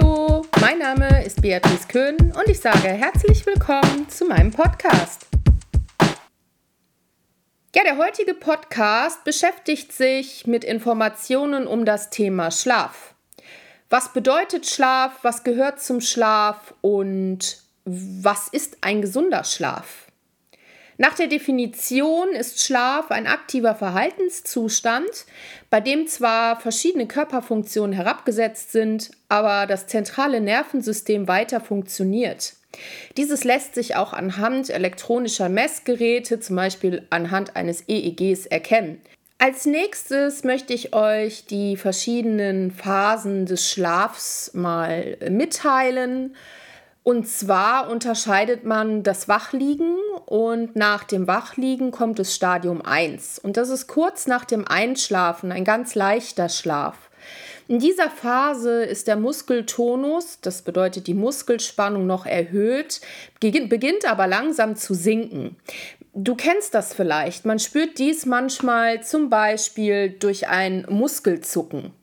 Hallo, mein Name ist Beatrice Köhn und ich sage herzlich willkommen zu meinem Podcast. Ja, der heutige Podcast beschäftigt sich mit Informationen um das Thema Schlaf. Was bedeutet Schlaf? Was gehört zum Schlaf? Und was ist ein gesunder Schlaf? Nach der Definition ist Schlaf ein aktiver Verhaltenszustand, bei dem zwar verschiedene Körperfunktionen herabgesetzt sind, aber das zentrale Nervensystem weiter funktioniert. Dieses lässt sich auch anhand elektronischer Messgeräte, zum Beispiel anhand eines EEGs, erkennen. Als nächstes möchte ich euch die verschiedenen Phasen des Schlafs mal mitteilen. Und zwar unterscheidet man das Wachliegen und nach dem Wachliegen kommt das Stadium 1. Und das ist kurz nach dem Einschlafen, ein ganz leichter Schlaf. In dieser Phase ist der Muskeltonus, das bedeutet die Muskelspannung, noch erhöht, beginnt aber langsam zu sinken. Du kennst das vielleicht. Man spürt dies manchmal zum Beispiel durch ein Muskelzucken.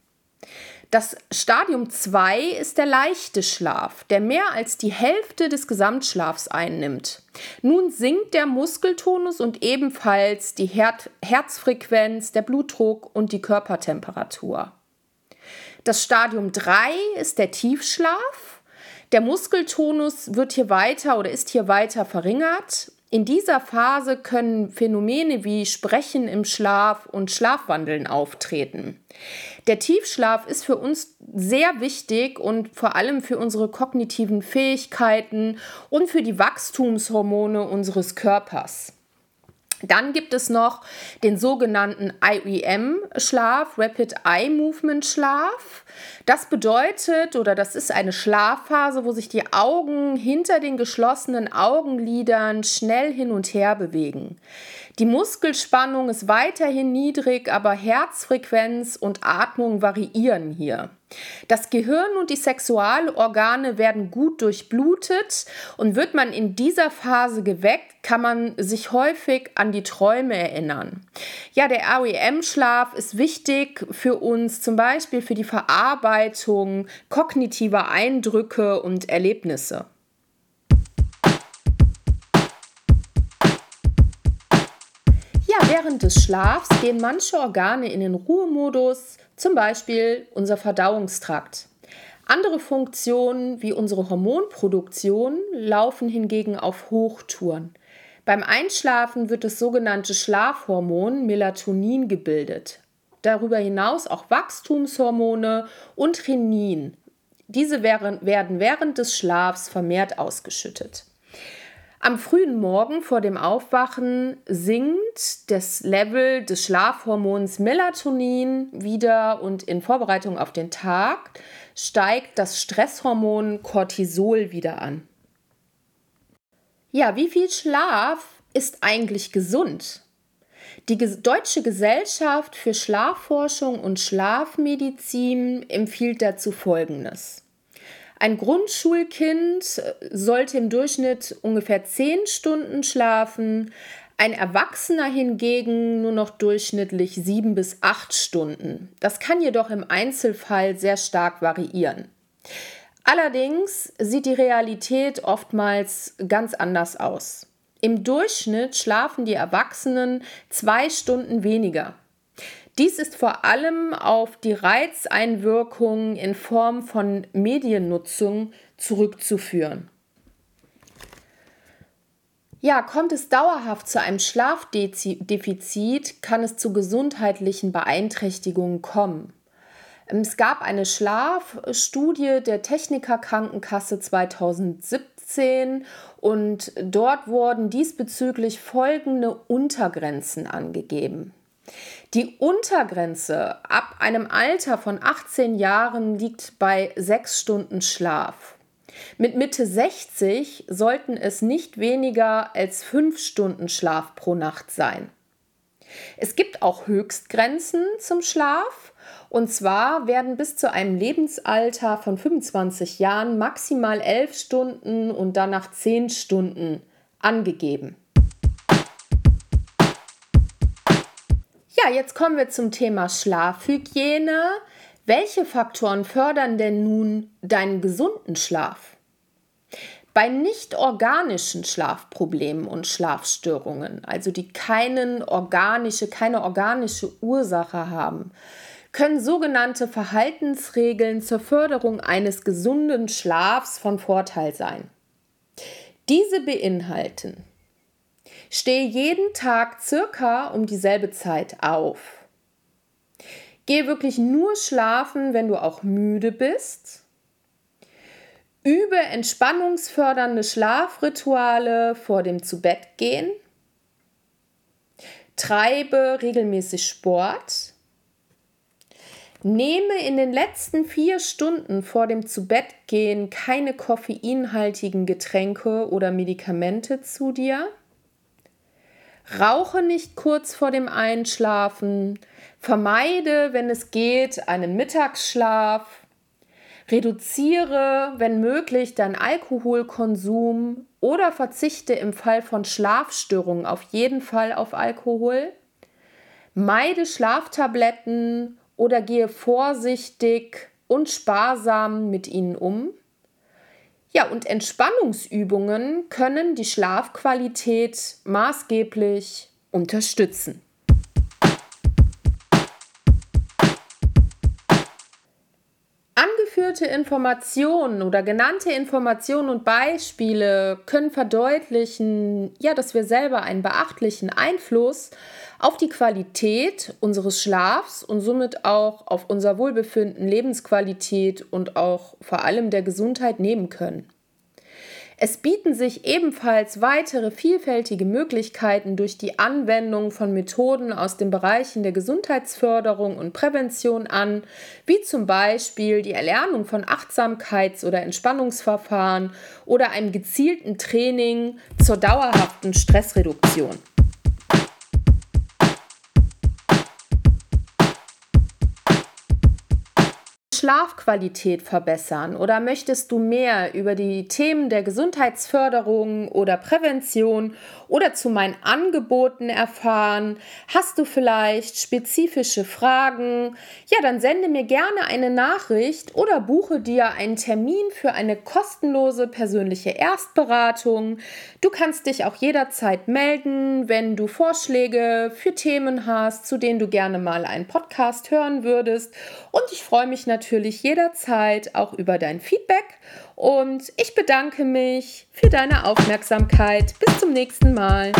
Das Stadium 2 ist der leichte Schlaf, der mehr als die Hälfte des Gesamtschlafs einnimmt. Nun sinkt der Muskeltonus und ebenfalls die Her Herzfrequenz, der Blutdruck und die Körpertemperatur. Das Stadium 3 ist der Tiefschlaf. Der Muskeltonus wird hier weiter oder ist hier weiter verringert in dieser Phase können Phänomene wie Sprechen im Schlaf und Schlafwandeln auftreten. Der Tiefschlaf ist für uns sehr wichtig und vor allem für unsere kognitiven Fähigkeiten und für die Wachstumshormone unseres Körpers. Dann gibt es noch den sogenannten IEM-Schlaf, Rapid Eye Movement Schlaf. Das bedeutet oder das ist eine Schlafphase, wo sich die Augen hinter den geschlossenen Augenlidern schnell hin und her bewegen. Die Muskelspannung ist weiterhin niedrig, aber Herzfrequenz und Atmung variieren hier. Das Gehirn und die Sexualorgane werden gut durchblutet und wird man in dieser Phase geweckt, kann man sich häufig an die Träume erinnern. Ja, der REM-Schlaf ist wichtig für uns, zum Beispiel für die Verarbeitung kognitiver Eindrücke und Erlebnisse. Während des Schlafs gehen manche Organe in den Ruhemodus, zum Beispiel unser Verdauungstrakt. Andere Funktionen wie unsere Hormonproduktion laufen hingegen auf Hochtouren. Beim Einschlafen wird das sogenannte Schlafhormon Melatonin gebildet. Darüber hinaus auch Wachstumshormone und Renin. Diese werden während des Schlafs vermehrt ausgeschüttet. Am frühen Morgen vor dem Aufwachen sinkt das Level des Schlafhormons Melatonin wieder und in Vorbereitung auf den Tag steigt das Stresshormon Cortisol wieder an. Ja, wie viel Schlaf ist eigentlich gesund? Die Deutsche Gesellschaft für Schlafforschung und Schlafmedizin empfiehlt dazu Folgendes. Ein Grundschulkind sollte im Durchschnitt ungefähr 10 Stunden schlafen, ein Erwachsener hingegen nur noch durchschnittlich 7 bis 8 Stunden. Das kann jedoch im Einzelfall sehr stark variieren. Allerdings sieht die Realität oftmals ganz anders aus. Im Durchschnitt schlafen die Erwachsenen zwei Stunden weniger. Dies ist vor allem auf die Reizeinwirkung in Form von Mediennutzung zurückzuführen. Ja, kommt es dauerhaft zu einem Schlafdefizit, kann es zu gesundheitlichen Beeinträchtigungen kommen. Es gab eine Schlafstudie der Techniker Krankenkasse 2017 und dort wurden diesbezüglich folgende Untergrenzen angegeben. Die Untergrenze ab einem Alter von 18 Jahren liegt bei 6 Stunden Schlaf. Mit Mitte 60 sollten es nicht weniger als 5 Stunden Schlaf pro Nacht sein. Es gibt auch Höchstgrenzen zum Schlaf. Und zwar werden bis zu einem Lebensalter von 25 Jahren maximal 11 Stunden und danach 10 Stunden angegeben. Ja, jetzt kommen wir zum Thema Schlafhygiene. Welche Faktoren fördern denn nun deinen gesunden Schlaf? Bei nicht organischen Schlafproblemen und Schlafstörungen, also die keinen organische, keine organische Ursache haben, können sogenannte Verhaltensregeln zur Förderung eines gesunden Schlafs von Vorteil sein. Diese beinhalten Stehe jeden Tag circa um dieselbe Zeit auf. Gehe wirklich nur schlafen, wenn du auch müde bist. Übe entspannungsfördernde Schlafrituale vor dem Zubettgehen. Treibe regelmäßig Sport. Nehme in den letzten vier Stunden vor dem Zubettgehen keine koffeinhaltigen Getränke oder Medikamente zu dir. Rauche nicht kurz vor dem Einschlafen. Vermeide, wenn es geht, einen Mittagsschlaf. Reduziere, wenn möglich, deinen Alkoholkonsum oder verzichte im Fall von Schlafstörungen auf jeden Fall auf Alkohol. Meide Schlaftabletten oder gehe vorsichtig und sparsam mit ihnen um. Ja, und Entspannungsübungen können die Schlafqualität maßgeblich unterstützen. Angeführte Informationen oder genannte Informationen und Beispiele können verdeutlichen, ja, dass wir selber einen beachtlichen Einfluss auf die Qualität unseres Schlafs und somit auch auf unser Wohlbefinden, Lebensqualität und auch vor allem der Gesundheit nehmen können. Es bieten sich ebenfalls weitere vielfältige Möglichkeiten durch die Anwendung von Methoden aus den Bereichen der Gesundheitsförderung und Prävention an, wie zum Beispiel die Erlernung von Achtsamkeits- oder Entspannungsverfahren oder einem gezielten Training zur dauerhaften Stressreduktion. Schlafqualität verbessern oder möchtest du mehr über die Themen der Gesundheitsförderung oder Prävention oder zu meinen Angeboten erfahren? Hast du vielleicht spezifische Fragen? Ja, dann sende mir gerne eine Nachricht oder buche dir einen Termin für eine kostenlose persönliche Erstberatung. Du kannst dich auch jederzeit melden, wenn du Vorschläge für Themen hast, zu denen du gerne mal einen Podcast hören würdest. Und ich freue mich natürlich natürlich jederzeit auch über dein Feedback und ich bedanke mich für deine Aufmerksamkeit. Bis zum nächsten Mal.